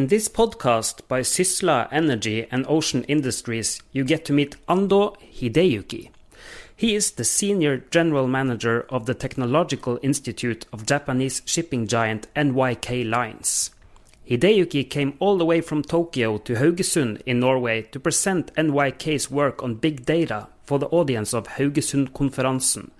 In this podcast by Sysla Energy and Ocean Industries, you get to meet Ando Hideyuki. He is the senior general manager of the Technological Institute of Japanese shipping giant NYK Lines. Hideyuki came all the way from Tokyo to Haugesund in Norway to present NYK's work on big data for the audience of Haugesund-konferansen.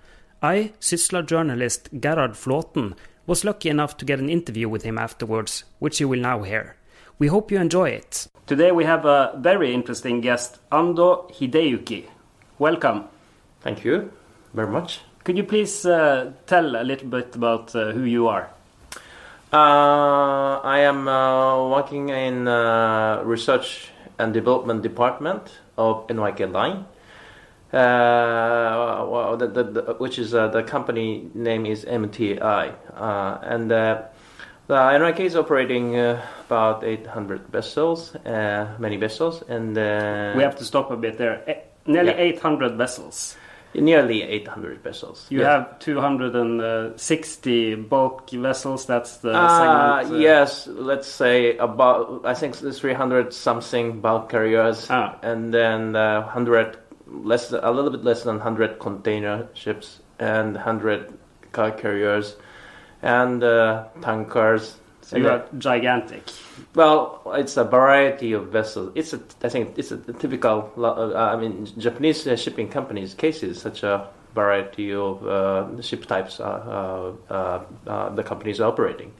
I, Sysla journalist Gerhard Flåten, was lucky enough to get an interview with him afterwards, which you will now hear. We hope you enjoy it. Today we have a very interesting guest, Ando Hideyuki. Welcome. Thank you very much. Could you please uh, tell a little bit about uh, who you are? Uh, I am uh, working in uh, research and development department of NYK Line, uh, well, the, the, the, which is the company name is MTI, and the NYK is operating about 800 vessels, many vessels, and we have to stop a bit there. Eh, nearly yeah. 800 vessels. Nearly 800 vessels. You have 260 bulk vessels. That's the uh, segment. Uh, yes, let's say about. I think 300 something bulk carriers, ah. and then uh, 100 less, a little bit less than 100 container ships, and 100 car carriers, and uh, tankers. So you are gigantic. Well, it's a variety of vessels. It's a, I think it's a typical. Uh, I mean, Japanese uh, shipping companies' cases such a variety of uh, ship types uh, uh, uh the companies are operating.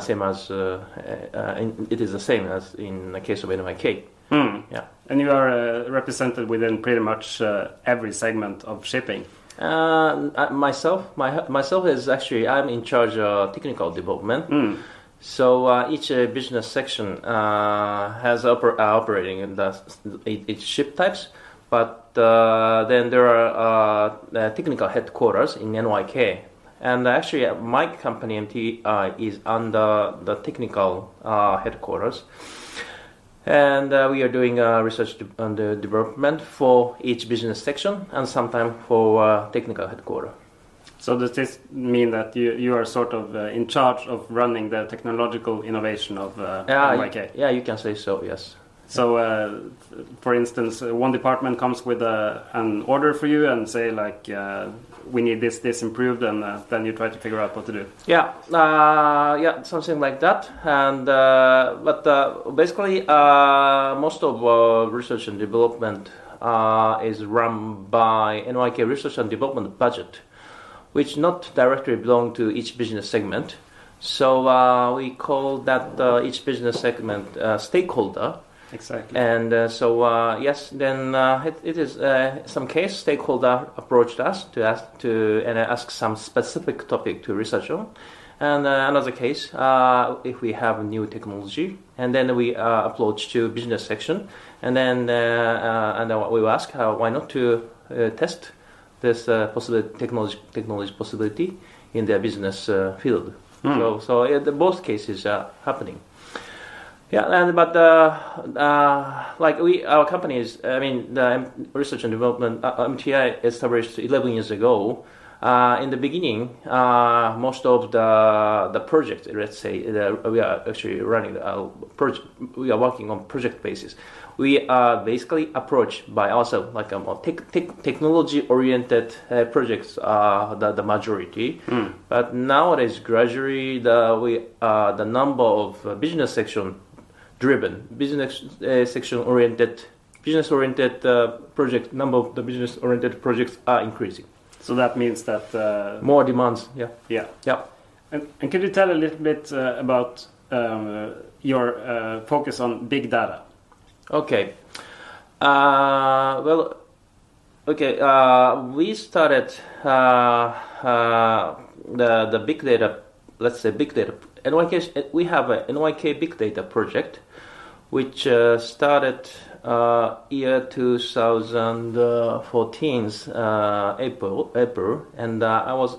same as in, it is the same as in the case of NYK. Hmm. Yeah, and you are represented within pretty much every segment of shipping. Myself, my, myself is actually I'm in charge of technical development. Mm. So uh, each uh, business section uh, has oper- uh, operating in the each ship types, but uh, then there are uh, technical headquarters in NYK, and actually my company MTI is under the technical headquarters, and we are doing research and the development for each business section and sometimes for technical headquarters. So does this mean that you, you are sort of uh, in charge of running the technological innovation of uh, yeah? Yeah, you can say so, yes. So, uh, for instance, uh, one department comes with a, an order for you and say like, uh, we need this, this improved, and uh, then you try to figure out what to do. Yeah, yeah, something like that. And but basically, most of research and development is run by NYK Research and Development budget which not directly belong to each business segment. So uh, we call that uh, each business segment uh, stakeholder. Exactly. And uh, so uh, yes, then uh, it, it is some case stakeholder approached us to ask to and ask some specific topic to research on. And another case, if we have new technology, and then we approach to business section, and then and then we ask why not to test this uh, possibility, technology, technology possibility in their business uh, field. Mm. So, so both cases are happening. Yeah, and but uh, uh, like we, our companies, I mean, the research and development, uh, MTI established 11 years ago. Uh, in the beginning, uh, most of the the projects, let's say, the, we are actually running a project. We are working on project basis we are basically approached by also like um, tech, tech, technology oriented uh, projects are the, the majority mm. but nowadays gradually the we uh, the number of uh, business section driven business uh, section oriented business oriented uh, project number of the business oriented projects are increasing so that means that uh, more demands yeah yeah yeah and, and could you tell a little bit about um, your focus on big data Okay. Uh, well, okay. Uh, we started uh, uh the the big data. Let's say big data. NYK. We have a NYK big data project, which uh, started uh, year 2014 April April, and I was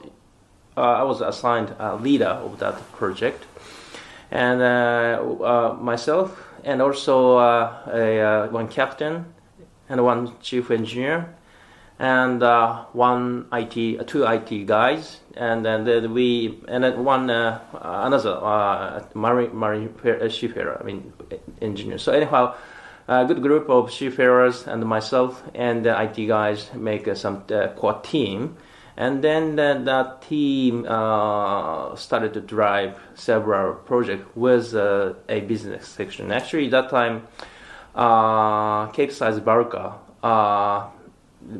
I was assigned a leader of that project, and myself and also uh, a, uh, one captain and one chief engineer and uh, one IT, uh, two IT guys, and then we and then one uh, another uh, marine marine uh, seafarer, I mean engineer. So anyhow, a good group of seafarers and myself and the IT guys make uh, some core team. And then the, that team started to drive several projects with a business section. Actually, that time, uh, Capesize bulker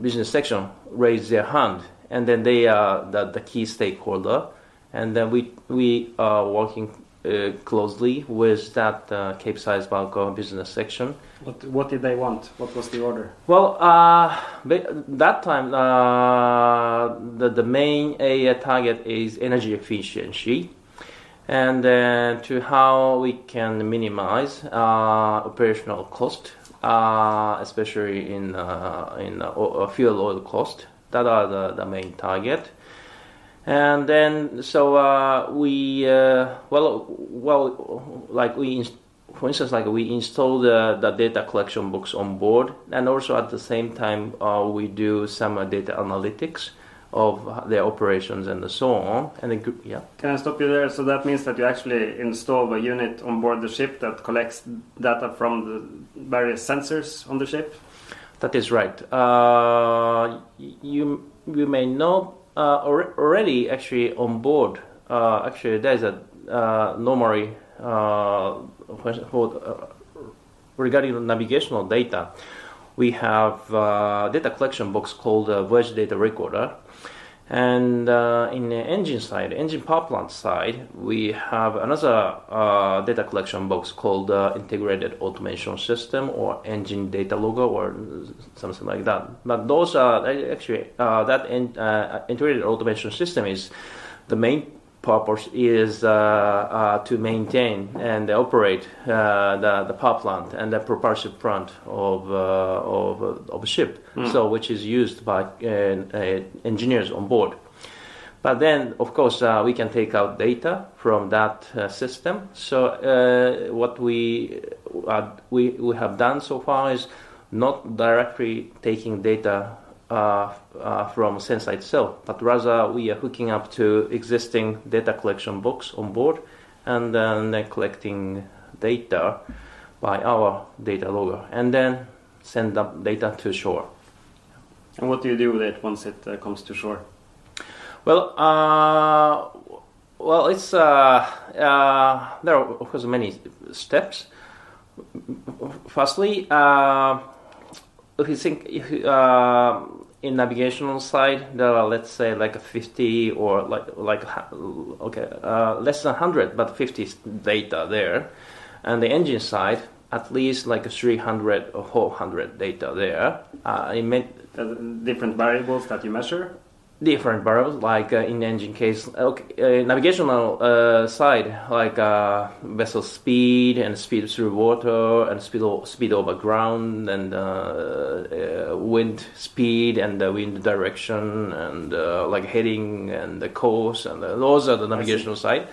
business section raised their hand, and then they are the, the key stakeholder. And then we we are working uh, closely with that uh, Capesize bulker business section. What, what did they want? What was the order? Well, uh, that time uh, the the main area target is energy efficiency, and uh, to how we can minimize uh, operational cost, uh, especially in uh, in uh, fuel oil cost. That are the, the main target. And then, so uh, we uh, well, well, like we, for instance, like we install the, the data collection box on board, and also at the same time uh, we do some data analytics of their operations and so on. And yeah, Can I stop you there? So that means that you actually install a unit on board the ship that collects data from the various sensors on the ship? that is right. Uh, you you may know uh, already actually on board. Uh, actually, there's a uh, normally uh, uh, regarding the navigational data. We have uh, data collection box called Voyage Data Recorder, and uh, in the engine side, engine power plant side, we have another uh, data collection box called uh, Integrated Automation System or Engine Data Logger or something like that. But those are actually uh, that in, uh, integrated automation system is the main purpose is uh, uh, to maintain and operate uh, the, the power plant and the propulsive plant of uh, of, uh, of a ship, so which is used by uh, uh, engineers on board. But then, of course, uh, we can take out data from that uh, system. So uh, what we, uh, we we have done so far is not directly taking data from sensor itself, but rather we are hooking up to existing data collection box on board, and then uh, collecting data by our data logger, and then send up data to shore. And what do you do with it once it uh, comes to shore? Well, uh, well, it's uh, uh, there are of course many steps. Firstly, uh, if you think if uh, in navigational side, there are let's say like a fifty or like like okay uh, less than hundred, but fifty data there, and the engine side at least like a three hundred or four hundred data there. Uh, it meant Uh, different variables that you measure? Different variables like uh, in engine case okay, uh, navigational uh, side like uh, vessel speed and speed through water and speed, o- speed over ground and uh, uh, wind speed and the wind direction and uh, like heading and the course and those are the navigational side.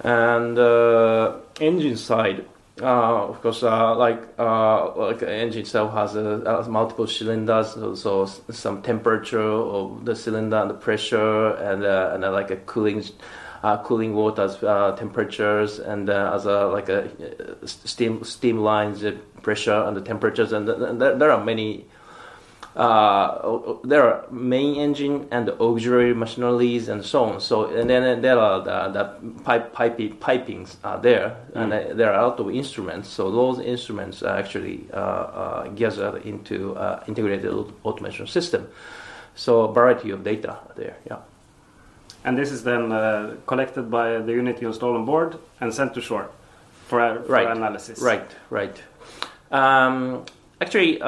And uh, engine side uh, of course, uh, like uh, like engine itself has, uh, has multiple cylinders, so, so some temperature of the cylinder and the pressure, and uh, and uh, like a cooling, cooling water uh, temperatures, and as a like a steam steam lines, pressure and the temperatures, and, and there, there are many. Uh, there are main engine and auxiliary machineries and so on. So and then there are the, the pipe, pipe pipings are there, and uh, there are a lot of instruments. So those instruments are actually uh, uh, gathered into uh, integrated automation system. So a variety of data there. Yeah. And this is then uh, collected by the unit you install on board and sent to shore for, uh, for Right. analysis. Right, right. Um, actually,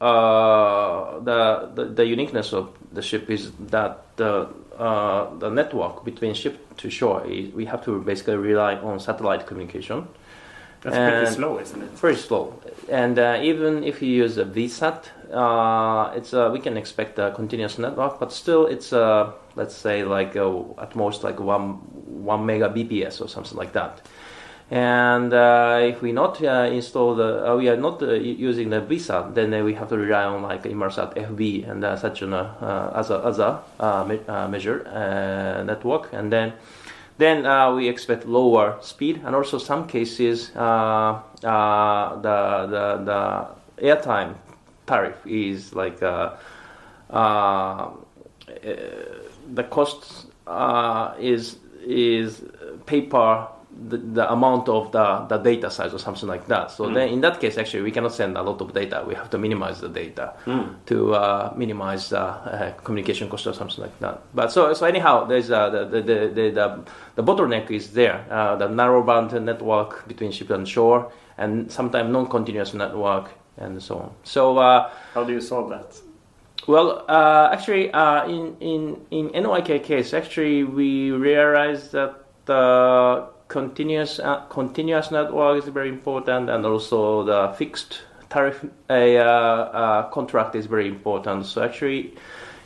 uh, the, the the uniqueness of the ship is that the uh, the network between ship to shore is we have to basically rely on satellite communication. That's pretty slow, isn't it? Very slow, and uh, even if you use a VSAT, uh, it's uh, we can expect a continuous network, but still it's uh, let's say like uh, at most like one one mega BPS or something like that. And uh, if we not uh, install the, uh, we are not uh, using the VSAT, then uh, we have to rely on like Inmarsat FB and uh, such an other other me- measure network, and then then we expect lower speed, and also some cases the the the airtime tariff is like uh, the cost is is paper the, the amount of the, the data size or something like that. So then in that case, actually, we cannot send a lot of data. We have to minimize the data to uh, minimize the uh, communication cost or something like that. But so so anyhow, there's uh, the, the, the, the, the bottleneck is there. Uh, the narrowband network between ship and shore, and sometimes non-continuous network and so on. So. Uh, How do you solve that? well, uh, actually, uh, in in in NYK case, actually, we realized that the continuous uh, continuous network is very important, and also the fixed tariff uh, uh, contract is very important. So actually,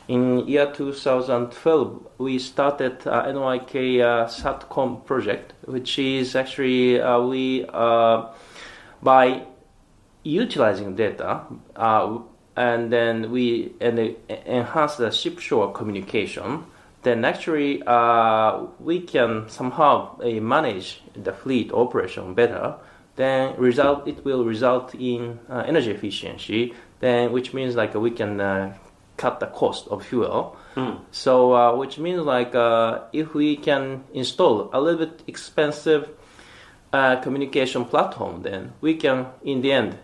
in year 2012, we started uh, NYK uh, Satcom project, which is actually uh, we uh, by utilizing data, and then we and enhance the ship shore communication. Then actually uh, we can somehow uh, manage the fleet operation better. Then result it will result in uh, energy efficiency. Then which means like we can uh, cut the cost of fuel. So uh, which means like uh, if we can install a little bit expensive uh, communication platform, then we can, in the end,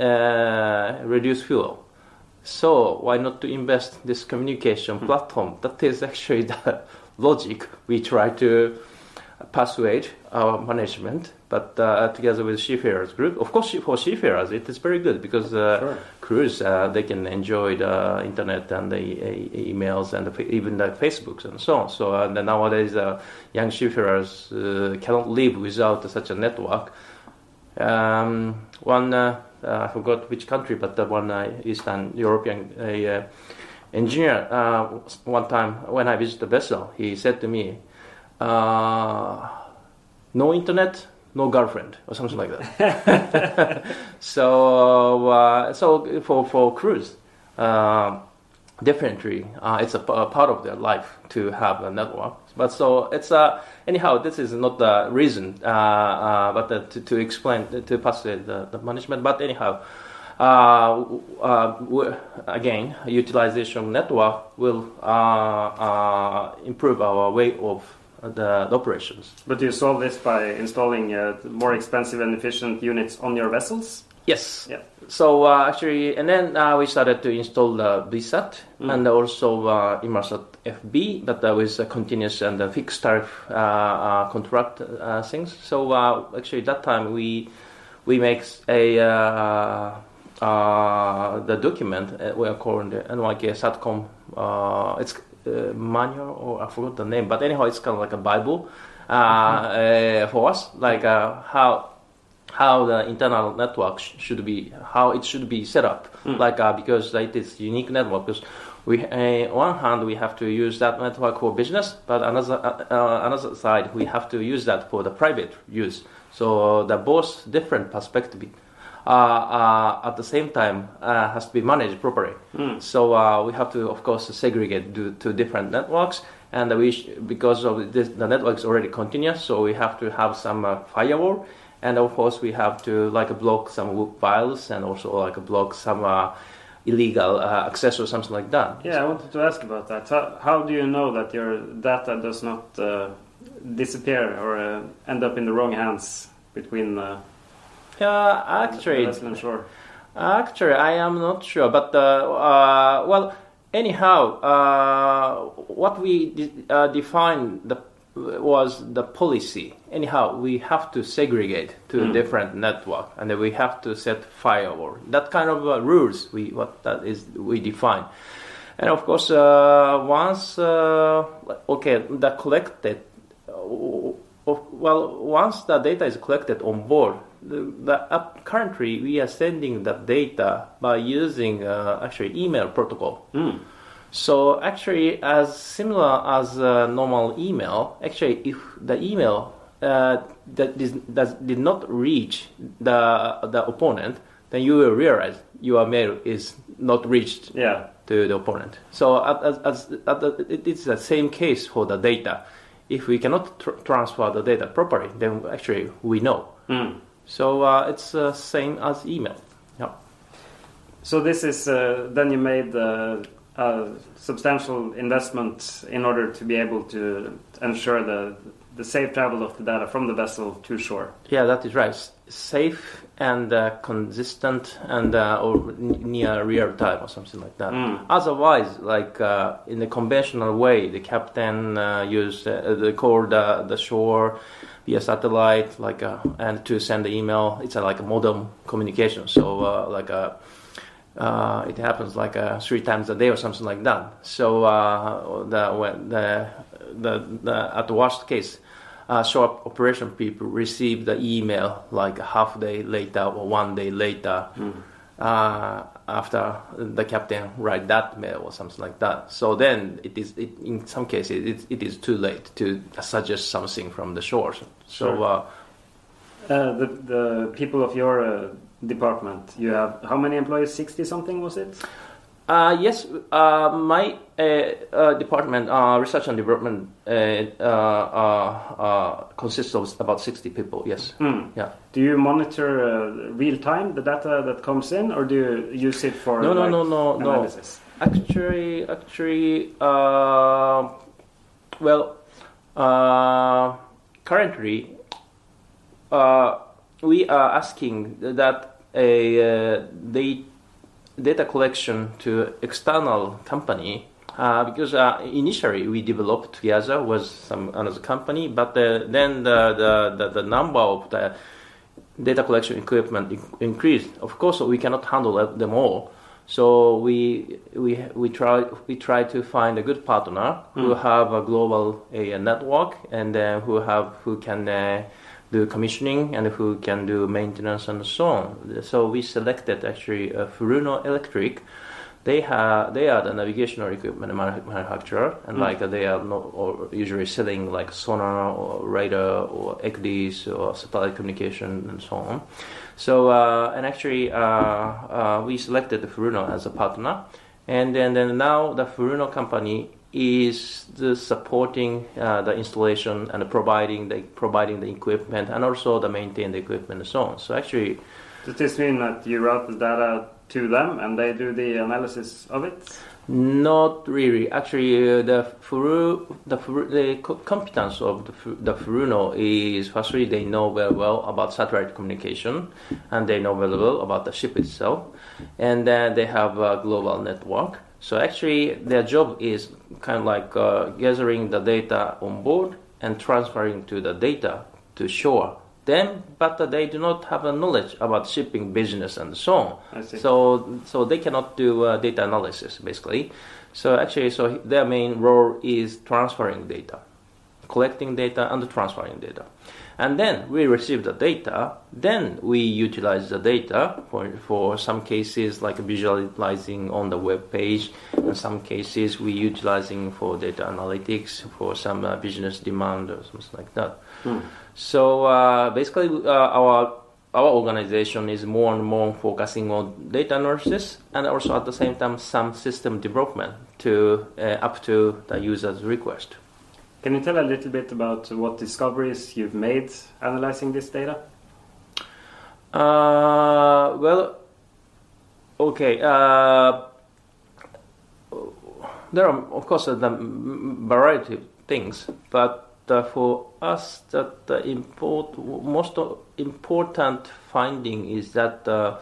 uh, reduce fuel. So why not to invest this communication platform? That is actually the logic we try to persuade our management, but uh, together with seafarers group. Of course, for seafarers, it is very good because uh, Sure. crews uh, they can enjoy the internet and the emails and the, even the Facebooks and so on. So uh, nowadays, uh, young seafarers uh, cannot live without such a network. Um, one I forgot which country, but the one uh, Eastern European uh, engineer uh, one time when I visited the vessel, he said to me, uh, "No internet, no girlfriend," or something like that. so, uh, so for for crews, uh, definitely uh, it's a, p- a part of their life to have a network. But so it's uh, anyhow, this is not the reason, uh, uh, but uh, to, to explain to persuade the, the management. But anyhow. Uh, uh, again, utilization network will improve our way of the, the operations. But do you solve this by installing more expensive and efficient units on your vessels? Yes. Yeah. So uh, actually, and then uh, we started to install the VSAT Mm. and also uh, Inmarsat FB, but uh, with a continuous and a fixed tariff uh, uh, contract uh, things. So uh, actually, that time we we make a uh, uh, the document uh, we are calling the NYK Satcom. Uh, it's uh, manual or I forgot the name, but anyhow, it's kind of like a Bible uh, uh, for us, like uh, how how the internal network sh- should be, how it should be set up. Like uh, because it is unique network. Because we, uh, one hand, we have to use that network for business, but another uh, uh, another side, we have to use that for the private use. So the both different perspective. Uh, uh, at the same time, uh, has to be managed properly. So uh, we have to, of course, segregate to, to different networks, and we sh- because of this, the network is already continuous, so we have to have some uh, firewall, and of course we have to like block some files and also like block some uh, illegal uh, access or something like that. Yeah, I wanted to ask about that. How, how do you know that your data does not uh, disappear or uh, end up in the wrong hands between uh, Yeah, actually, vessel and shore? Actually, I am not sure, but uh, uh, well, anyhow, uh, what we de- uh, defined the was the policy. Anyhow, we have to segregate to Mm. different network, and then we have to set firewall. That kind of uh, rules we what that is we define. And of course, uh, once uh, okay, the collected uh, well, once the data is collected on board, the, the up, currently we are sending that data by using uh, actually email protocol. Mm. So actually, as similar as uh, normal email, actually, if the email uh, that is, that did not reach the the opponent, then you will realize your mail is not reached Yeah. to the opponent. So as, as, as, it- it's the same case for the data. If we cannot tr- transfer the data properly, then actually we know. Mm. So uh, it's uh, same as email. Yeah. So this is uh, then you made uh, a substantial investment in order to be able to ensure the the safe travel of the data from the vessel to shore. Yeah, that is right. Safe and uh, consistent and uh, or near real time or something like that. Mm. Otherwise, like uh, in the conventional way, the captain uh, used uh, the call the, the shore via satellite, like uh, and to send the email. It's a, like a modem communication. So uh, like a uh, it happens like uh, three times a day or something like that. So uh, the when the, the the at the worst case, uh, shore operation people receive the email like a half day later or one day later uh, after the captain write that mail or something like that. So then it is it, in some cases it, it is too late to suggest something from the shore. So Sure. uh, Uh, the the people of your uh, department, you have how many employees? Sixty something was it? Uh, yes, uh, my uh, uh, department, uh, research and development, uh, uh, uh, uh, consists of about 60 people, yes. Mm. Yeah. Do you monitor uh, real time the data that comes in, or do you use it for No, no, like, no, no, no. analysis? Actually, actually, uh, well, uh, currently, uh, we are asking that a uh, the data collection to external company uh, because uh, initially we developed together with some another company, but uh, then the, the, the, number of the data collection equipment increased. Of course, we cannot handle them all. So we we we try we try to find a good partner who Mm. have a global uh, network and uh, who have who can uh, do commissioning and who can do maintenance and so on. So we selected actually uh, Furuno Electric. They have they are the navigational equipment manufacturer and Mm. like uh, they are not or usually selling like sonar or radar or ECDIS or satellite communication and so on. So uh, and actually uh, uh, we selected Furuno as a partner, and then, then now the Furuno company is the supporting uh, the installation and providing the providing the equipment and also the maintain the equipment and so on. So actually, Does this mean that you route the data to them and they do the analysis of it? Not really. Actually, uh, the Furu, the Furu, the co- competence of the, the Furuno is firstly they know very well about satellite communication, and they know very well about the ship itself, and then they have a global network. So actually, their job is kind of like uh, gathering the data on board and transferring to the data to shore. Then, but they do not have a knowledge about shipping business and so on. So, so they cannot do uh, data analysis basically. So actually, so their main role is transferring data, collecting data and transferring data, and then we receive the data. Then we utilize the data for for some cases like visualizing on the web page. In some cases, we utilizing for data analytics for some uh, business demand or something like that. Hmm. So uh, basically, uh, our our organization is more and more focusing on data analysis and also at the same time some system development to uh, up to the user's request. Can you tell a little bit about what discoveries you've made analyzing this data? Uh, well, okay. Uh, there are, of course, a variety of things, but uh, for us, that the import, most important finding is that uh,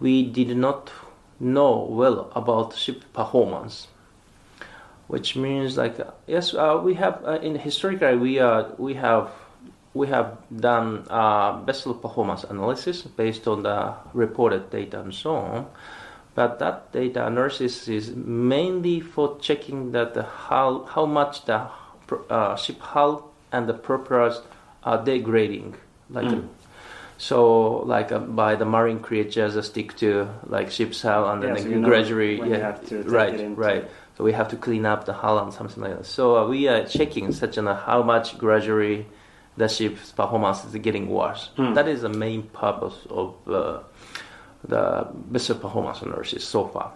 we did not know well about ship performance, which means like uh, yes, uh, we have uh, in historically we are we have we have done uh, vessel performance analysis based on the reported data and so on. But that data analysis is mainly for checking that the how how much the uh, ship hull and the propellers are degrading, like Mm. so like uh, by the marine creatures that stick to like ship's hull and Yeah, then so gradually yeah right it right so we have to clean up the hull and something like that. So uh, we are checking such an uh, how much gradually the ship's performance is getting worse. Hmm. That is the main purpose of uh, the vessel performance analysis so far.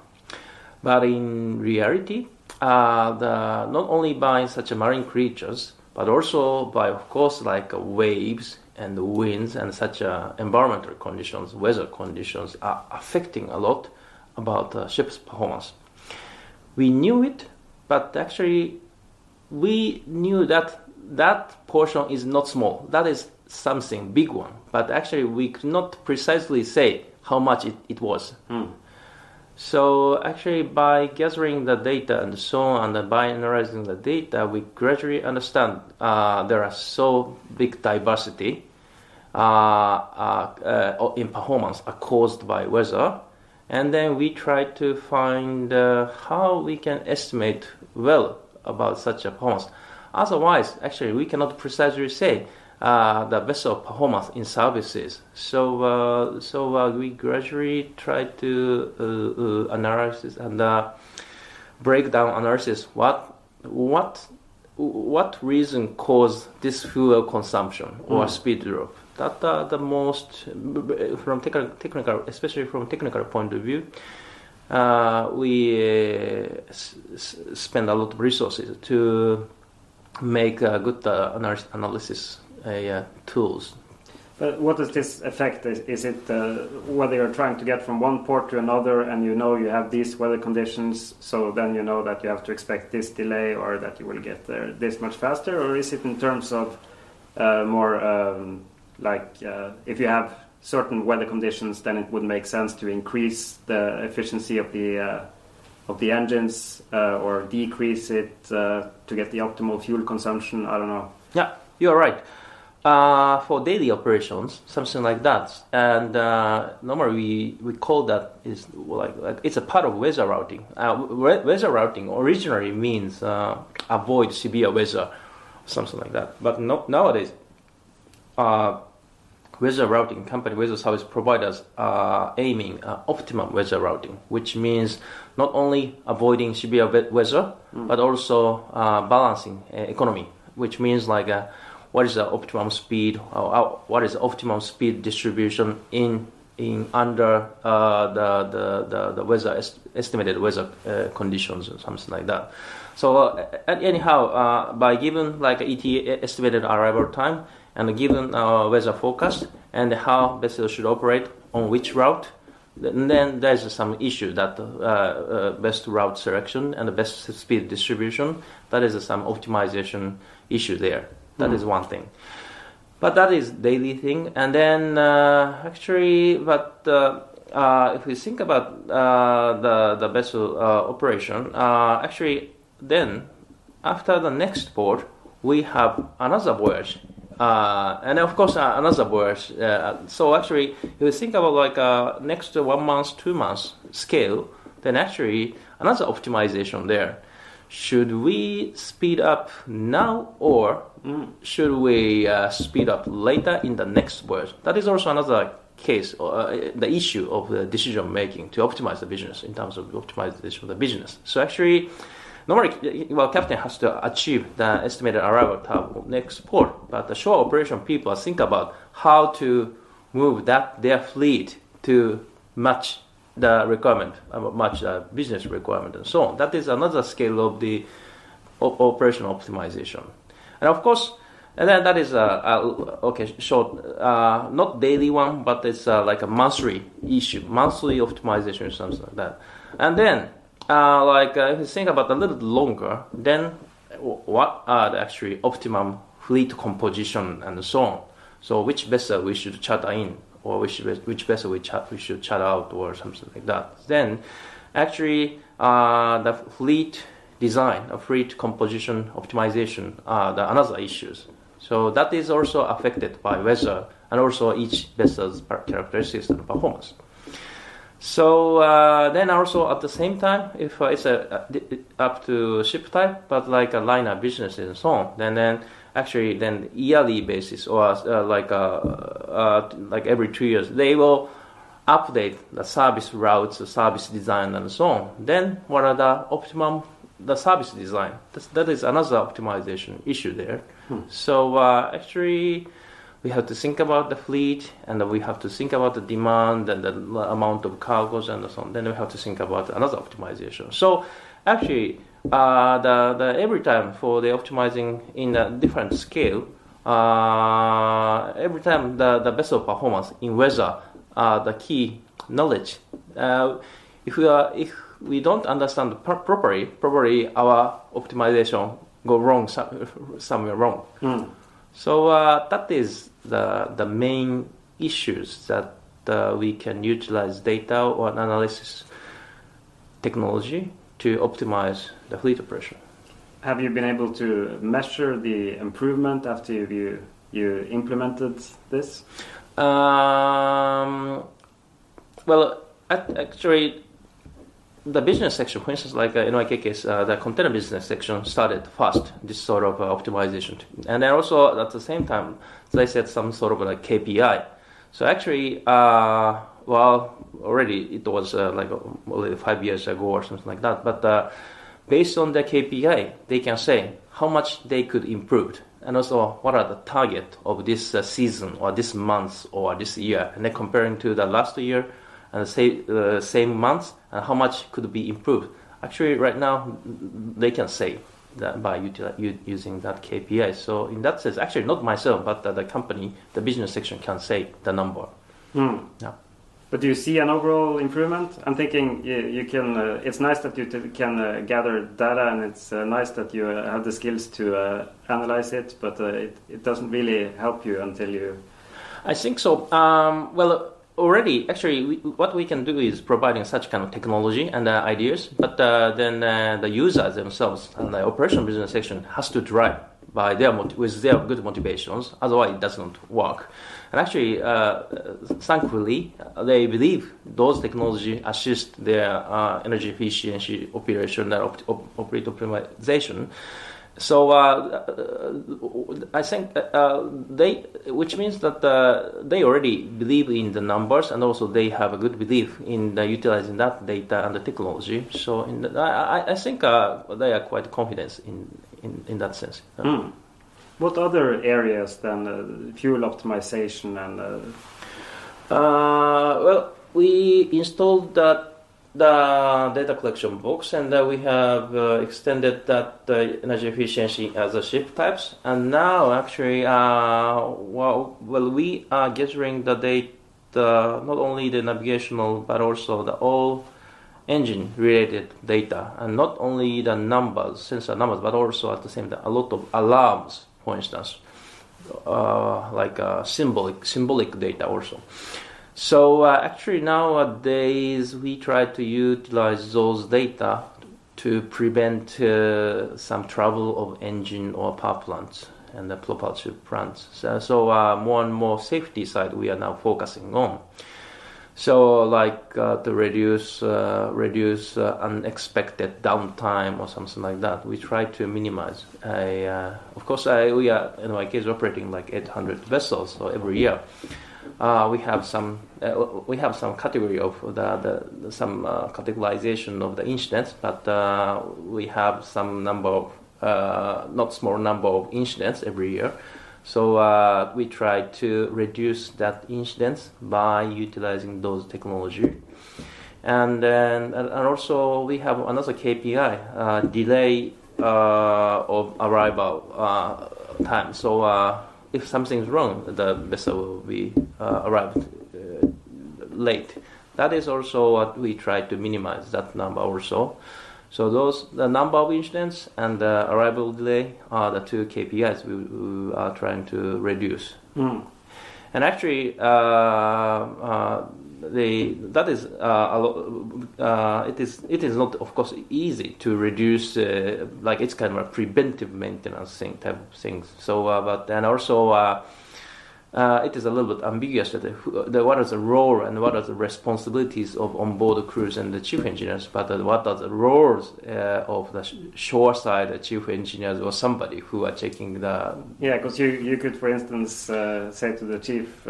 But in reality, uh, the, not only by such a marine creatures, but also by, of course, like uh, waves and the winds and such uh, environmental conditions, weather conditions are affecting a lot about the ship's performance. We knew it, but actually, we knew that that portion is not small. That is something big one. But actually, we could not precisely say how much it, it was. Hmm. So actually, by gathering the data and so on, and by analyzing the data, we gradually understand uh, there are so big diversity uh, uh, uh, in performance are caused by weather, and then we try to find uh, how we can estimate well about such a performance. Otherwise, actually, we cannot precisely say uh, the vessel performance in services. So, uh, so uh, we gradually try to uh, uh, analyze and uh, break down analysis. What, what, what reason caused this fuel consumption or Mm. speed drop? That are the most from technical, technical, especially from technical point of view. Uh, we uh, s- spend a lot of resources to make uh, good uh, analysis, uh, tools. But what does this affect? Is, is it uh, whether you're trying to get from one port to another and you know you have these weather conditions, so then you know that you have to expect this delay or that you will get there this much faster? Or is it in terms of more um, like uh, if you have certain weather conditions, then it would make sense to increase the efficiency of the uh, of the engines uh, or decrease it to get the optimal fuel consumption? I don't know. Yeah, you're right. Uh, for daily operations, something like that, and uh, normally we, we call that is like, like it's a part of weather routing. Uh, weather routing originally means avoid severe weather, something like that. But no, nowadays, weather routing company, weather service providers are aiming uh, optimum weather routing, which means not only avoiding severe we- weather, but also uh, balancing uh, economy, which means like uh, what is the optimum speed, or, uh, what is the optimum speed distribution in in under uh, the, the, the the weather est- estimated weather uh, conditions or something like that. So uh, anyhow, uh, by given like ETA estimated arrival time and given our weather forecast and how vessel should operate on which route, then then there's some issue that uh, uh, best route selection and the best speed distribution. That is some optimization issue there. That is one thing. But that is daily thing. And then uh, actually, but uh, uh, if we think about uh, the the vessel uh, operation, uh, actually, then after the next port, we have another voyage. Uh, and of course, uh, another voyage. Uh, so actually, if you think about like uh, next one month, two months scale, then actually another optimization there. Should we speed up now or should we uh, speed up later in the next voyage? That is also another case, uh, the issue of the decision making to optimize the business in terms of optimization of the business. So actually, normally, well, captain has to achieve the estimated arrival time next port, but the shore operation people think about how to move that their fleet to match the requirement, uh, match the business requirement, and so on. That is another scale of the operational optimization. And of course, and then that is a, a okay short, uh, not daily one, but it's uh, like a monthly issue, monthly optimization or something like that. And then, uh, like uh, if you think about a little longer, then what are the actually optimum fleet composition and so on. So which vessel we should charter in, or which which vessel we char- we should charter out, or something like that. Then, actually, uh, the fleet design, a fleet composition optimization the another issues. So that is also affected by weather and also each vessel's characteristics and performance. So uh, then also at the same time, if uh, it's a, uh, up to ship type, but like a liner businesses and so on, then then actually then yearly basis or uh, like uh, uh, like every two years they will update the service routes, the service design, and so on. Then what are the optimum the service design? That's, that is another optimization issue there. So uh, actually, we have to think about the fleet, and we have to think about the demand and the amount of cargoes and so on. Then we have to think about another optimization. So actually, uh, the, the every time for the optimizing in a different scale, uh, every time the, the vessel performance in weather, uh, the key knowledge. Uh, if we are if we don't understand pro- properly, probably our optimization go wrong some, somewhere wrong. Mm. So uh, that is the the main issues that uh, we can utilize data or analysis technology to optimize the fleet operation. Have you been able to measure the improvement after you you implemented this? Um, well, actually, the business section, for instance, like uh, in my case, uh, the container business section started fast this sort of uh, optimization, and then also at the same time they set some sort of like KPI. So actually, uh, well, already it was uh, like uh, five years ago or something like that. But uh, based on the KPI, they can say how much they could improve, and also what are the target of this season or this month or this year, and then comparing to the last year and say uh, same months and how much could be improved. Actually, right now they can say that by utili- u- using that KPI. So in that sense, actually not myself, but uh, the company, the business section can say the number. Hmm. Yeah. But do you see an overall improvement? I'm thinking you, you can. Uh, it's nice that you t- can uh, gather data, and it's uh, nice that you uh, have the skills to uh, analyze it. But uh, it, it doesn't really help you until you. I think so. Um, well, already, actually, we, what we can do is providing such kind of technology and uh, ideas, but uh, then uh, the users themselves and the operation business section has to drive by their with their good motivations. Otherwise, it doesn't work. And actually, uh, thankfully, uh, they believe those technology assist their uh, energy efficiency operation and op- op- operate optimization. So uh, uh, I think uh, they, which means that uh, they already believe in the numbers, and also they have a good belief in the utilizing that data and the technology. So in the, I, I- think uh, they are quite confident in, in, in that sense. Hmm. What other areas than uh, fuel optimization and? Uh, Uh, well, we installed that the data collection box, and uh, we have uh, extended that uh, energy efficiency as a ship types. And now, actually, uh, well, well, we are gathering the data, not only the navigational, but also the all engine related data, and not only the numbers, sensor numbers, but also at the same time a lot of alarms, for instance uh, like uh, symbolic symbolic data also. So uh, actually nowadays we try to utilize those data to prevent uh, some trouble of engine or power plants and the propulsion plants. So, so uh, more and more safety side we are now focusing on. So like uh, to reduce uh, reduce uh, unexpected downtime or something like that. We try to minimize. I, of course, I, we are in my case operating like 800 vessels so every year. Uh, we have some uh, we have some category of the, the, some uh, categorization of the incidents, but uh, we have some number of uh, not small number of incidents every year. So uh, we try to reduce that incidence by utilizing those technology. And then and also we have another KPI, delay of arrival time. So if something's wrong, the vessel will be uh, arrived uh, late. That is also what we try to minimize that number also. So those the number of incidents and the arrival delay are the two KPIs we, we are trying to reduce. hmm. And actually, uh, uh, the that is uh, a lo- uh, it is it is not of course easy to reduce uh, like it's kind of a preventive maintenance thing type of things. So, uh, but and also. Uh, uh, it is a little bit ambiguous that the, what is the role and what are the responsibilities of onboard crews and the chief engineers, but what are the roles of the sh- shore side chief engineers or somebody who are checking the Yeah, because you, you could, for instance, say to the chief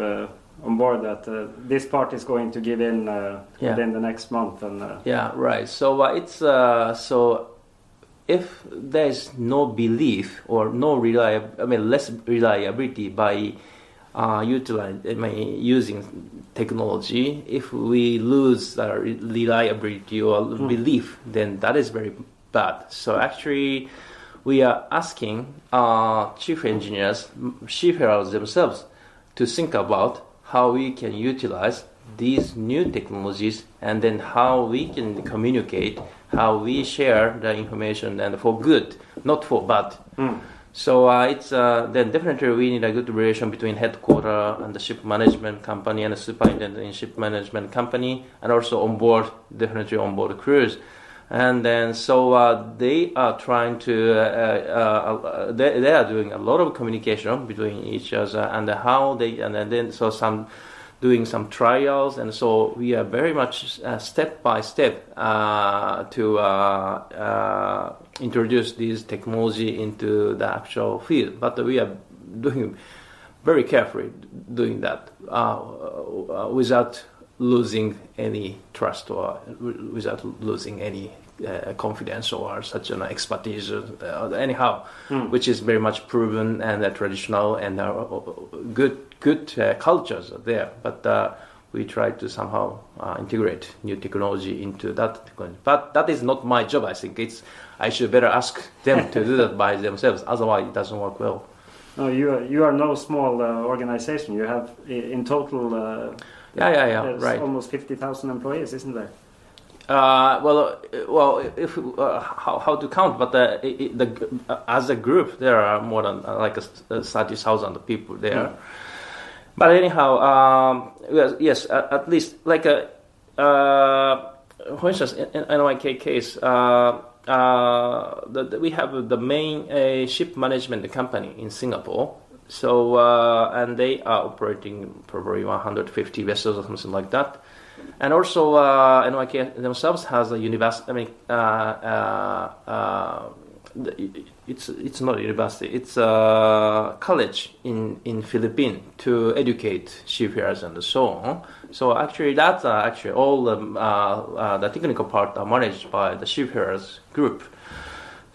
on board that uh, this part is going to give in uh, Yeah. within the next month, and uh, Yeah, right. So uh, it's uh, so if there is no belief or no reliab- I mean less reliability by uh, utilize, I mean, using technology, if we lose our reliability or Mm. belief, then that is very bad. So actually, we are asking uh, chief engineers, chief seafarers themselves, to think about how we can utilize these new technologies and then how we can communicate, how we share the information and for good, not for bad. Mm. So uh, it's uh, then definitely we need a good relation between headquarter and the ship management company and the superintendent in ship management company, and also on board definitely on board crews. And then so uh, they are trying to uh, uh, uh, they, they are doing a lot of communication between each other and how they and then so some doing some trials. And so we are very much uh, step by step uh, to introduce this technology into the actual field. But we are doing very carefully doing that without losing any trust or without losing any uh, confidence or such an expertise uh, anyhow Mm. which is very much proven and uh, traditional and uh, good good uh, cultures are there. But uh, we try to somehow uh, integrate new technology into that. But that is not my job. I think it's I should better ask them to do that by themselves. Otherwise, it doesn't work well. No, you are, you are no small uh, organization. You have in total uh, Yeah, yeah, yeah. Right. almost fifty thousand employees, isn't there? Uh, well, uh, well, if uh, how, how to count, but uh, it, the uh, as a group there are more than like thirty thousand people there. Mm. But anyhow, um, yes, yes, at, least like a, uh, for instance, in, in NYK case, uh, uh, the, the- we have the main uh, ship management company in Singapore. So uh, and they are operating probably 150 vessels or something like that. And also, uh, NYK themselves has a university. I mean, uh, uh, uh, it's it's not a university. It's a college in in Philippines to educate seafarers and so on. So actually, that's uh, actually all um, uh, uh, the technical part are managed by the seafarers group.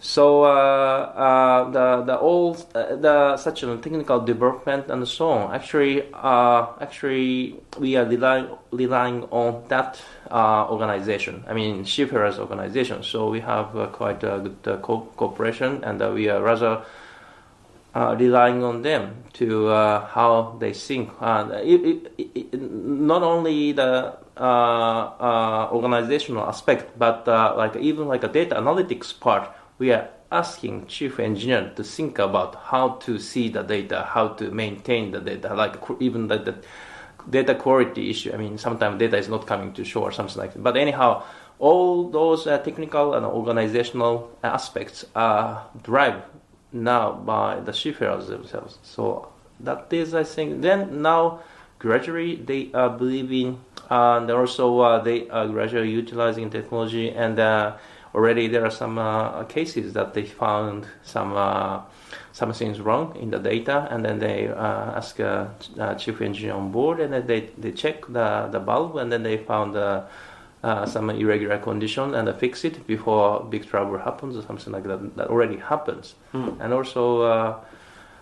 So uh, uh, the the all uh, the such a technical development and so on. Actually, actually we are relying relying on that organization. I mean, seafarers organization. So we have quite a good co- cooperation, and we are rather uh, relying on them to uh, how they think. Uh, it, it, it, not only the organizational aspect, but like even like a data analytics part, we are asking chief engineer to think about how to see the data, how to maintain the data, like even the, the data quality issue. I mean, sometimes data is not coming to shore, or something like that. But anyhow, all those uh, technical and organizational aspects are driven now by the seafarers themselves. So that is, I think, then now gradually they are believing, and also uh, they are gradually utilizing technology, and uh, already there are some uh, cases that they found some. Uh, some things wrong in the data, and then they uh, ask a, uh chief engineer on board, and then they, they check the, the bulb, and then they found uh, uh, some irregular condition and they fix it before big trouble happens or something like that. That already happens, Hmm. and also uh,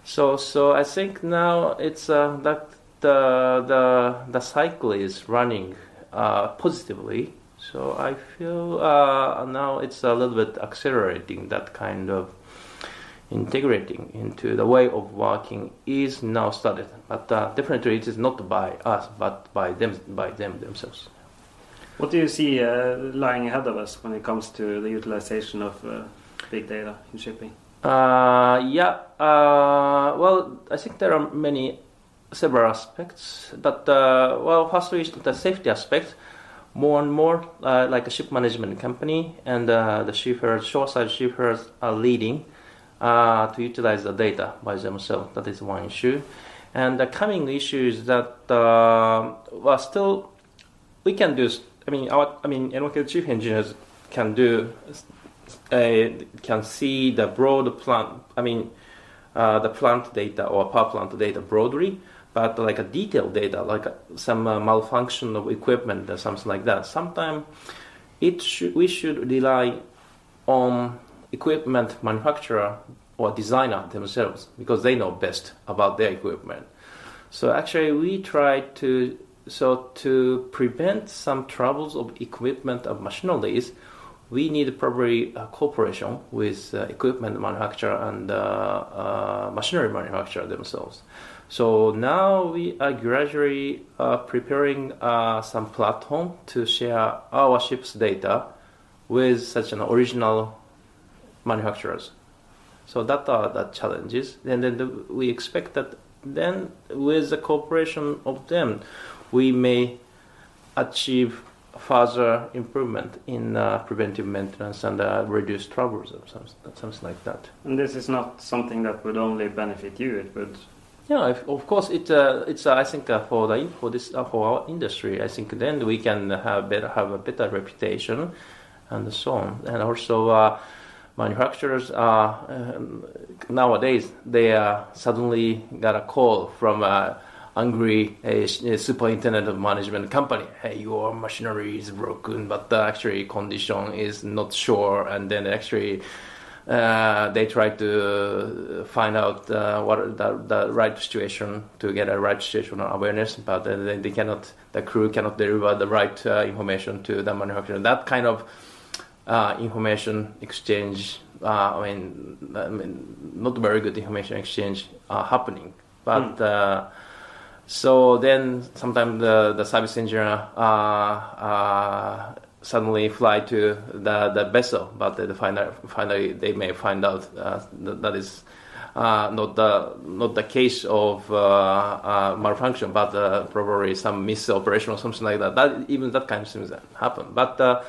so so I think now it's uh, that the the the cycle is running uh, positively. So I feel uh, now it's a little bit accelerating that kind of integrating into the way of working is now started. But uh, definitely it is not by us, but by them by them themselves. What do you see uh, lying ahead of us when it comes to the utilization of uh, big data in shipping? Uh, yeah. Uh, well, I think there are many, several aspects. But uh, well, firstly, is the safety aspect. More and more, uh, like a ship management company and uh, the shippers, shoreside shippers are leading uh, to utilize the data by themselves. That is one issue. And the coming issue is that uh, well, still we can do. I mean, our I mean, NYK chief engineers can do can see the broad plant. I mean, uh, the plant data or power plant data broadly, but like a detailed data, like uh, some uh, malfunction of equipment or something like that. Sometimes it we should rely on equipment manufacturer or designer themselves because they know best about their equipment. So actually, we try to so to prevent some troubles of equipment of machineries, we need probably cooperation with uh, equipment manufacturer and uh, uh, machinery manufacturer themselves. So now we are gradually uh, preparing uh, some platform to share our ship's data with such an original manufacturers. So that are the challenges, and then the, we expect that then with the cooperation of them, we may achieve further improvement in uh, preventive maintenance and uh, reduce troubles or something, something like that. And this is not something that would only benefit you; it would yeah, of course, it, uh, it's uh, I think uh, for the for this uh, for our industry, I think then we can have better have a better reputation, and so on. And also, uh, manufacturers are um, nowadays they suddenly got a call from a angry superintendent of management company. Hey, your machinery is broken, but the actually condition is not sure, and then actually uh, they try to find out uh, what the, the right situation to get a right situational awareness, but they, they cannot, the crew cannot deliver the right uh, information to the manufacturer. That kind of uh, information exchange, uh, I mean, I, mean, not very good information exchange are happening, but. Mm. so then sometimes the, the service engineer suddenly fly to the, the vessel, but they find out, finally they may find out uh, that, that is uh, not the not the case of uh, uh malfunction, but uh, probably some misoperation or something like that. That even that kind of things happen. But uh,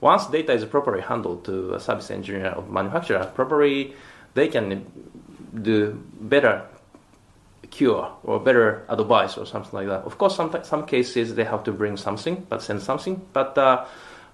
once data is properly handled to a service engineer or manufacturer, probably they can do better cure or better advice or something like that. Of course, some some cases they have to bring something, but send something, but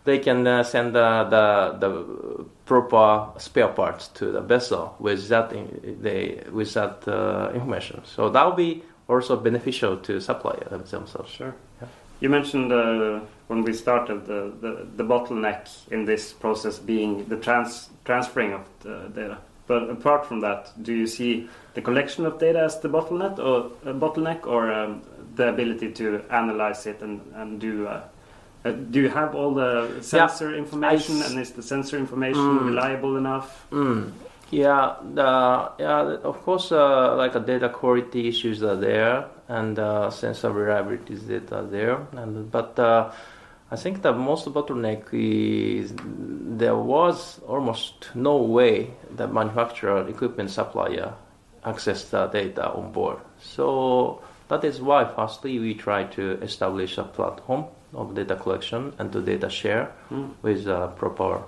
they can uh, send uh, the the proper spare parts to the vessel with that in, they with that uh, information. So that will be also beneficial to supplier themselves. Sure. Yeah. You mentioned uh, when we started the, the, the, bottleneck in this process being the trans transferring of the data. But apart from that, do you see the collection of data as the bottleneck or uh, bottleneck, or um, the ability to analyze it and, and do uh, uh, do you have all the sensor yeah, information, and is the sensor information mm, reliable enough? Mm, yeah, the, yeah. Of course, uh, like a data quality issues are there, and uh, sensor reliability is data there, and but. Uh, I think the most bottleneck is there was almost no way the manufacturer equipment supplier access the data on board. So that is why firstly we try to establish a platform of data collection and to data share mm. with a proper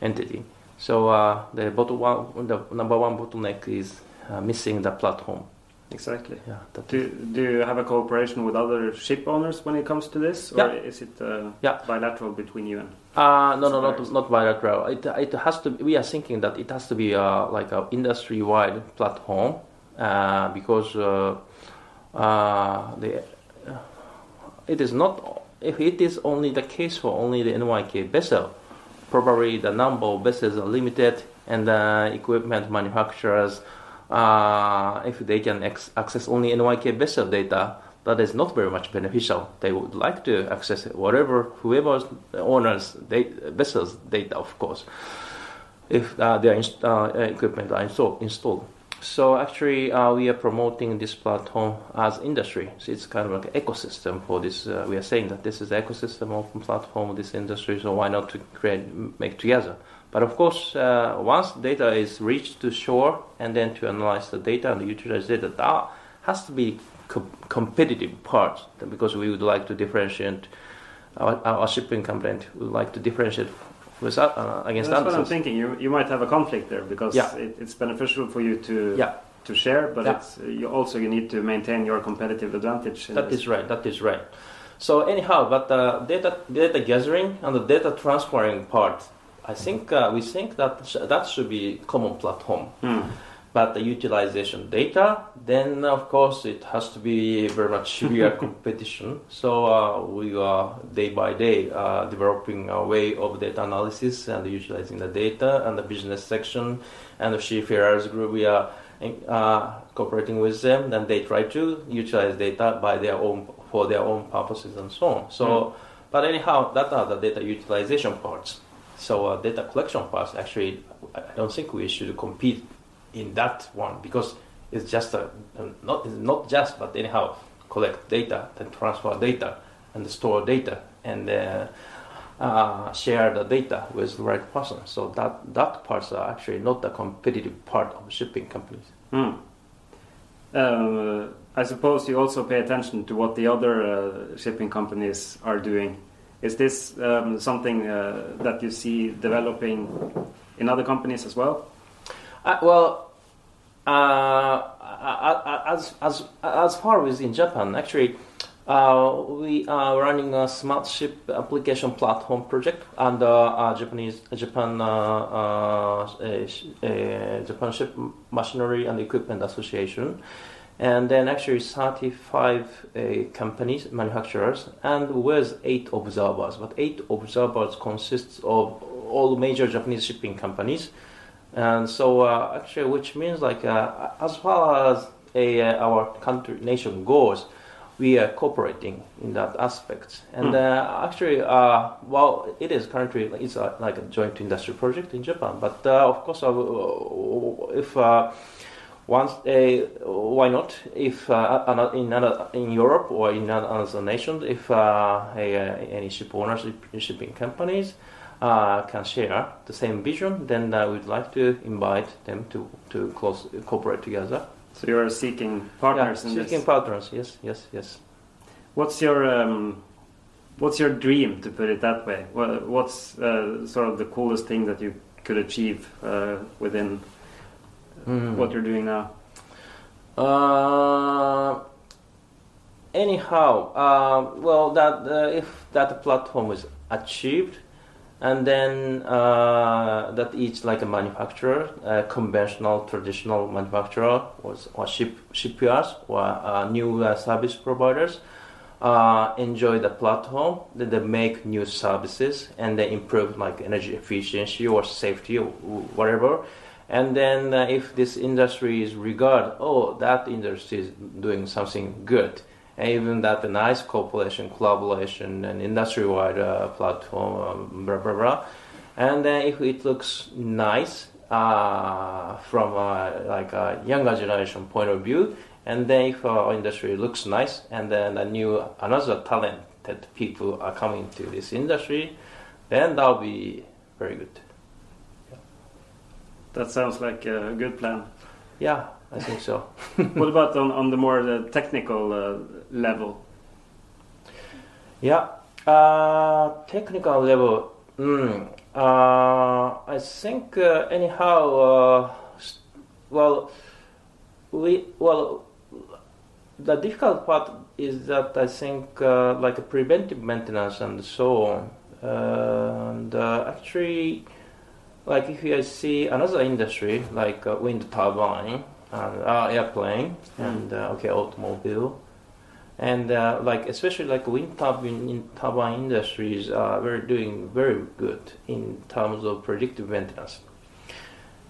entity. So uh, the, one, the number one bottleneck is uh, missing the platform. Exactly. Yeah. Do, do you have a cooperation with other ship owners when it comes to this, or yeah. is it uh, yeah. bilateral between you and? Uh, no, no, not not bilateral. It it has to. We are thinking that it has to be uh, like an industry-wide platform uh, because uh, uh, the it is not if it is only the case for only the NYK vessel, probably the number of vessels are limited, and the equipment manufacturers, uh, if they can access only NYK vessel data, that is not very much beneficial. They would like to access whatever, whoever owners data, vessels data, of course, if uh, their inst- uh, equipment are install- installed. So actually, uh, we are promoting this platform as industry. So it's kind of like an ecosystem for this. Uh, we are saying that this is ecosystem of platform of this industry. So why not to create make together? But of course, uh, once data is reached to shore and then to analyze the data and utilize data, that has to be co- competitive part because we would like to differentiate. Our, our shipping company We would like to differentiate with uh, against That's what I'm thinking. You you might have a conflict there because yeah. it, it's beneficial for you to yeah. to share, but yeah. it's you also you need to maintain your competitive advantage. That this. is right. That is right. So anyhow, but the data data gathering and the data transferring part, I think uh, we think that sh- that should be common platform. Hmm. But the utilization data, then of course it has to be very much severe competition. So uh, we are day by day uh, developing a way of data analysis and utilizing the data and the business section and the seafarers group. We are uh, cooperating with them, and they try to utilize data by their own for their own purposes and so on. So, mm. but anyhow, that are the data utilization parts. So uh, data collection parts actually, I don't think we should compete in that one because it's just a, not not just but anyhow collect data then transfer data and store data and uh, uh, share the data with the right person. So that that parts are actually not the competitive part of shipping companies. Uh, I suppose you also pay attention to what the other uh, shipping companies are doing. Is this um, something uh, that you see developing in other companies as well? Uh, well, uh, as, as, as far as in Japan, actually, uh, we are running a smart ship application platform project under uh, Japanese Japan uh, Japan Ship Machinery and Equipment Association, and then actually 35 companies manufacturers and with eight observers. But eight observers consists of all major Japanese shipping companies and so uh, actually, which means like uh, as far as a, uh, our country nation goes, we are cooperating in that aspect. And mm. actually, uh, well, it is currently it's a, like a joint industry project in Japan. But of course, if once a why not if uh, in another, in Europe or in another nation if uh, a, any ship owners shipping companies uh, can share the same vision, then uh, we'd like to invite them to, to close, cooperate together. So you are seeking partners yeah, seeking this? partners, yes, yes, yes. What's your um, what's your dream, to put it that way? What's uh, sort of the coolest thing that you could achieve uh, within mm. what you're doing now? Uh, anyhow, uh, well, that if that platform is achieved, and then uh, that each like a manufacturer, a conventional traditional manufacturer, or, or ship shipyards or uh, new uh, service providers uh, enjoy the platform. Then they make new services and they improve like energy efficiency or safety or whatever. And then uh, if this industry is regard, oh, that industry is doing something good even that the nice cooperation, collaboration, and industry-wide uh, platform, um, blah blah blah. And then if it looks nice uh, from uh, like a younger generation point of view, and then if our industry looks nice, and then a new another talented people are coming to this industry, then that'll be very good. Yeah. That sounds like a good plan. Yeah, I think so. what about on, on the more the technical uh, level? Yeah, uh, technical level. Mm, uh, I think uh, anyhow. Uh, well, we well. The difficult part is that I think uh, like a preventive maintenance and so on. and actually, like if you see another industry like wind turbine uh, uh, airplane and uh, okay automobile and uh, like especially like wind turbine turbine industries are very doing very good in terms of predictive maintenance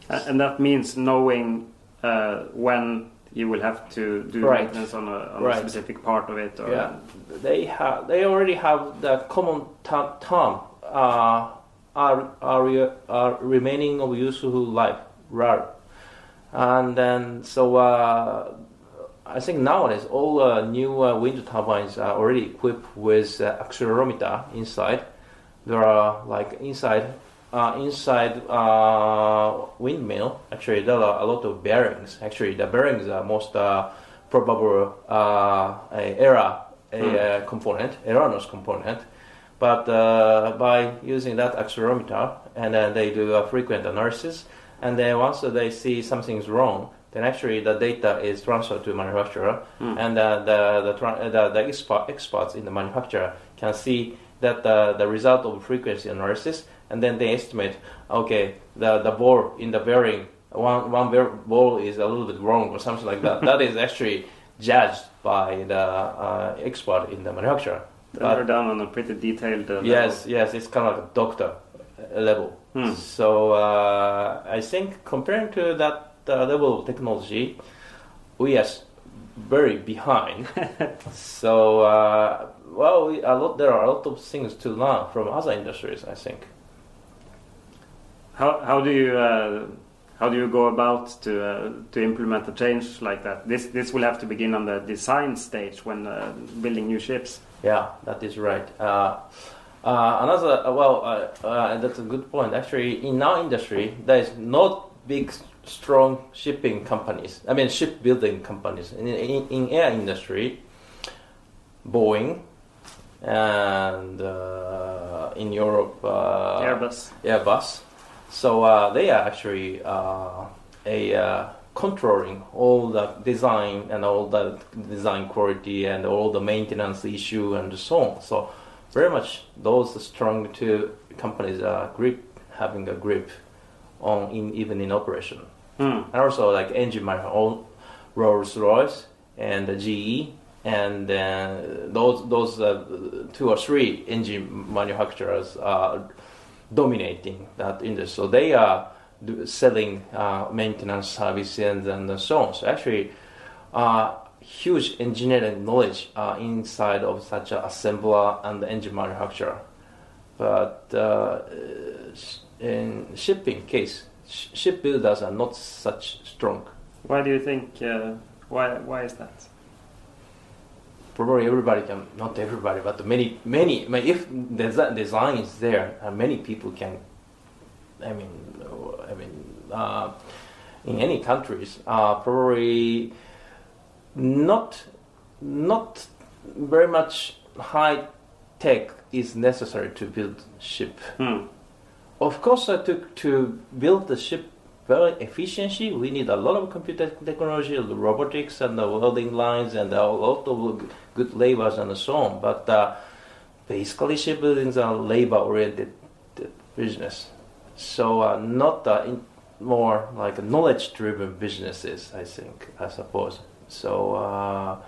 and that means knowing uh, when you will have to do right. maintenance on, a, on right. a, specific part of it or yeah they have they already have the common term uh, are, are, are remaining of useful life RAR and then, so uh, I think nowadays all uh, new uh, wind turbines are already equipped with uh, accelerometer inside. There are like inside uh, inside uh, windmill. Actually, there are a lot of bearings. Actually, the bearings are most probable error a, hmm. component, erroneous component. But by using that accelerometer, and then they do a frequent analysis, and then once they see something's wrong, then actually the data is transferred to manufacturer, mm. and uh, the the, the, the expert, experts in the manufacturer can see that the, the result of frequency analysis, and then they estimate, okay, the, the bore in the bearing one one ball is a little bit wrong or something like that. that is actually judged by the uh, expert in the manufacturer. They're down on a pretty detailed. Uh, yes, yes, it's kind of like a doctor level. Hmm. So uh, I think comparing to that uh, level of technology, we are very behind. so uh, well, we, a lot, there are a lot of things to learn from other industries. I think. How how do you uh, how do you go about to uh, to implement a change like that? This this will have to begin on the design stage when uh, building new ships. Yeah, that is right. Uh, uh, another uh, well, that's a good point. Actually, in our industry, there is not big strong shipping companies. I mean, shipbuilding companies. In, in, in air industry, Boeing, and in Europe, Airbus. Airbus so uh, they are actually uh, a uh, controlling all the design and all the design quality and all the maintenance issue and so on. So very much those strong two companies are grip having a grip on in, even in operation. Mm. And also like engine manufacturer, Rolls Royce and the GE and uh, those those uh, two or three engine manufacturers are dominating that industry. So they are selling uh, maintenance services and, and so on. So actually, uh, huge engineering knowledge uh, inside of such an assembler and engine manufacturer. But uh, in shipping case, sh- shipbuilders are not such strong. Why do you think? Uh, why why is that? probably everybody can not everybody but many many I mean, if the design is there uh, many people can i mean i mean uh, in any countries uh, probably not not very much high tech is necessary to build ship hmm. of course uh, to, to build the ship very efficiency. We need a lot of computer technology, robotics, and the welding lines, and a lot of good labors and so on. But uh, basically, shipbuilding are labor-oriented business, so uh, not uh, in, more like knowledge-driven businesses. I think, I suppose. So uh,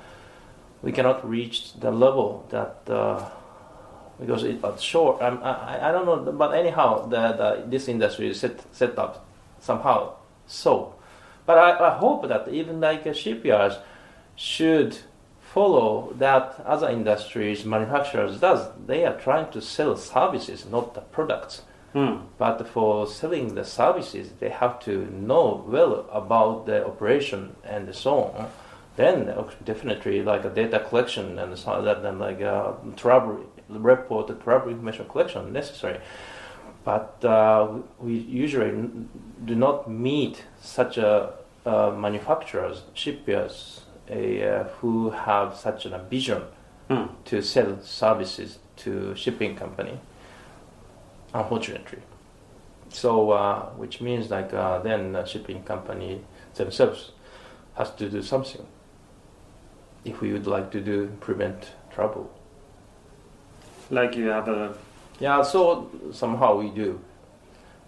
we cannot reach the level that uh, because it, but sure, I, I don't know, but anyhow, the, the, this industry is set, set up somehow so. But I, I hope that even like shipyards should follow that other industries, manufacturers does. They are trying to sell services, not the products. Hmm. But for selling the services, they have to know well about the operation and so on. Then uh, definitely like a data collection and so that, and like a travel report, travel information collection necessary but uh, we usually do not meet such a uh, manufacturers, shipyards, uh, who have such a vision mm. to sell services to shipping company. Unfortunately, so uh, which means like uh, then the shipping company themselves has to do something if we would like to do prevent trouble. Like you have a yeah, so somehow we do,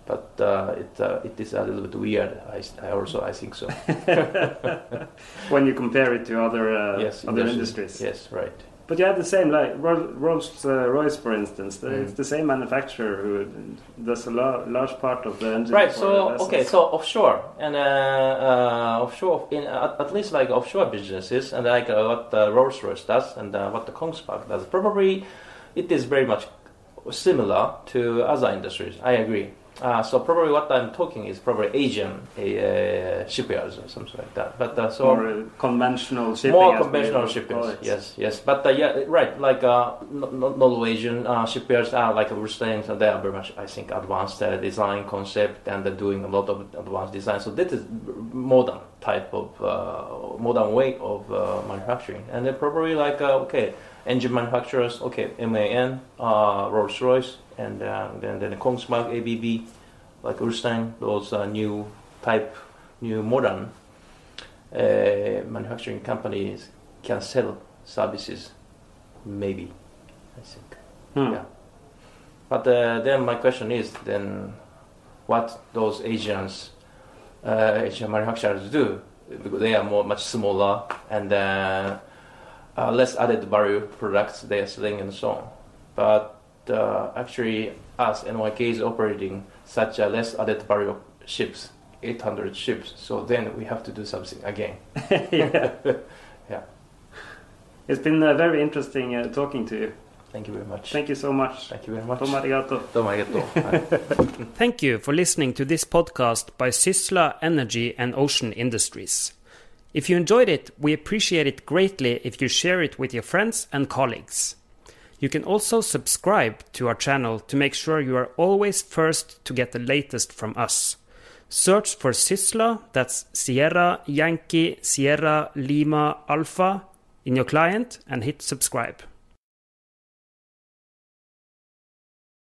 but uh, it uh, it is a little bit weird. I, I also I think so. when you compare it to other uh, yes, other industries. Yes, right. But you have the same, like Rolls uh, Royce, for instance. Mm. It's the same manufacturer who does a large part of the engine. Right. So okay. So offshore and uh, uh, offshore, in at, at, least like offshore businesses, and like uh, what Rolls Royce does, and uh, what the Kongsberg does. Probably, it is very much similar to other industries. I agree. Uh, so probably what I'm talking is probably Asian uh, shipyards or something like that. But uh, so more conventional shipping. More conventional shipping. Yes, yes. But uh, yeah, right. Like uh, Norwegian uh, shipyards are like we're saying, so they are very much, I think, advanced design concept and they're doing a lot of advanced design. So this is modern type of modern way of manufacturing, and they're probably like okay engine manufacturers, okay, MAN, uh, Rolls Royce, and uh, then then the Kongsberg, ABB, like Ulstein, those uh, new type, new modern uh, manufacturing companies can sell services, maybe, I think. Hmm. Yeah. But uh, then my question is then, what those Asians uh, Asian manufacturers do because they are more much smaller and then uh, less added value products they are selling and so on. But uh, actually, us NYK is operating such a less added value ships, 800 ships. So then we have to do something again. yeah. Yeah. It's been uh, very interesting uh, talking to you. Thank you very much. Thank you so much. Thank you very much. Domo arigato. Domo arigato. Thank you for listening to this podcast by Sysla Energy and Ocean Industries. If you enjoyed it, we appreciate it greatly if you share it with your friends and colleagues. You can also subscribe to our channel to make sure you are always first to get the latest from us. Search for Sysla. that's Sierra, Yankee, Sierra, Lima, Alpha, in your client and hit subscribe.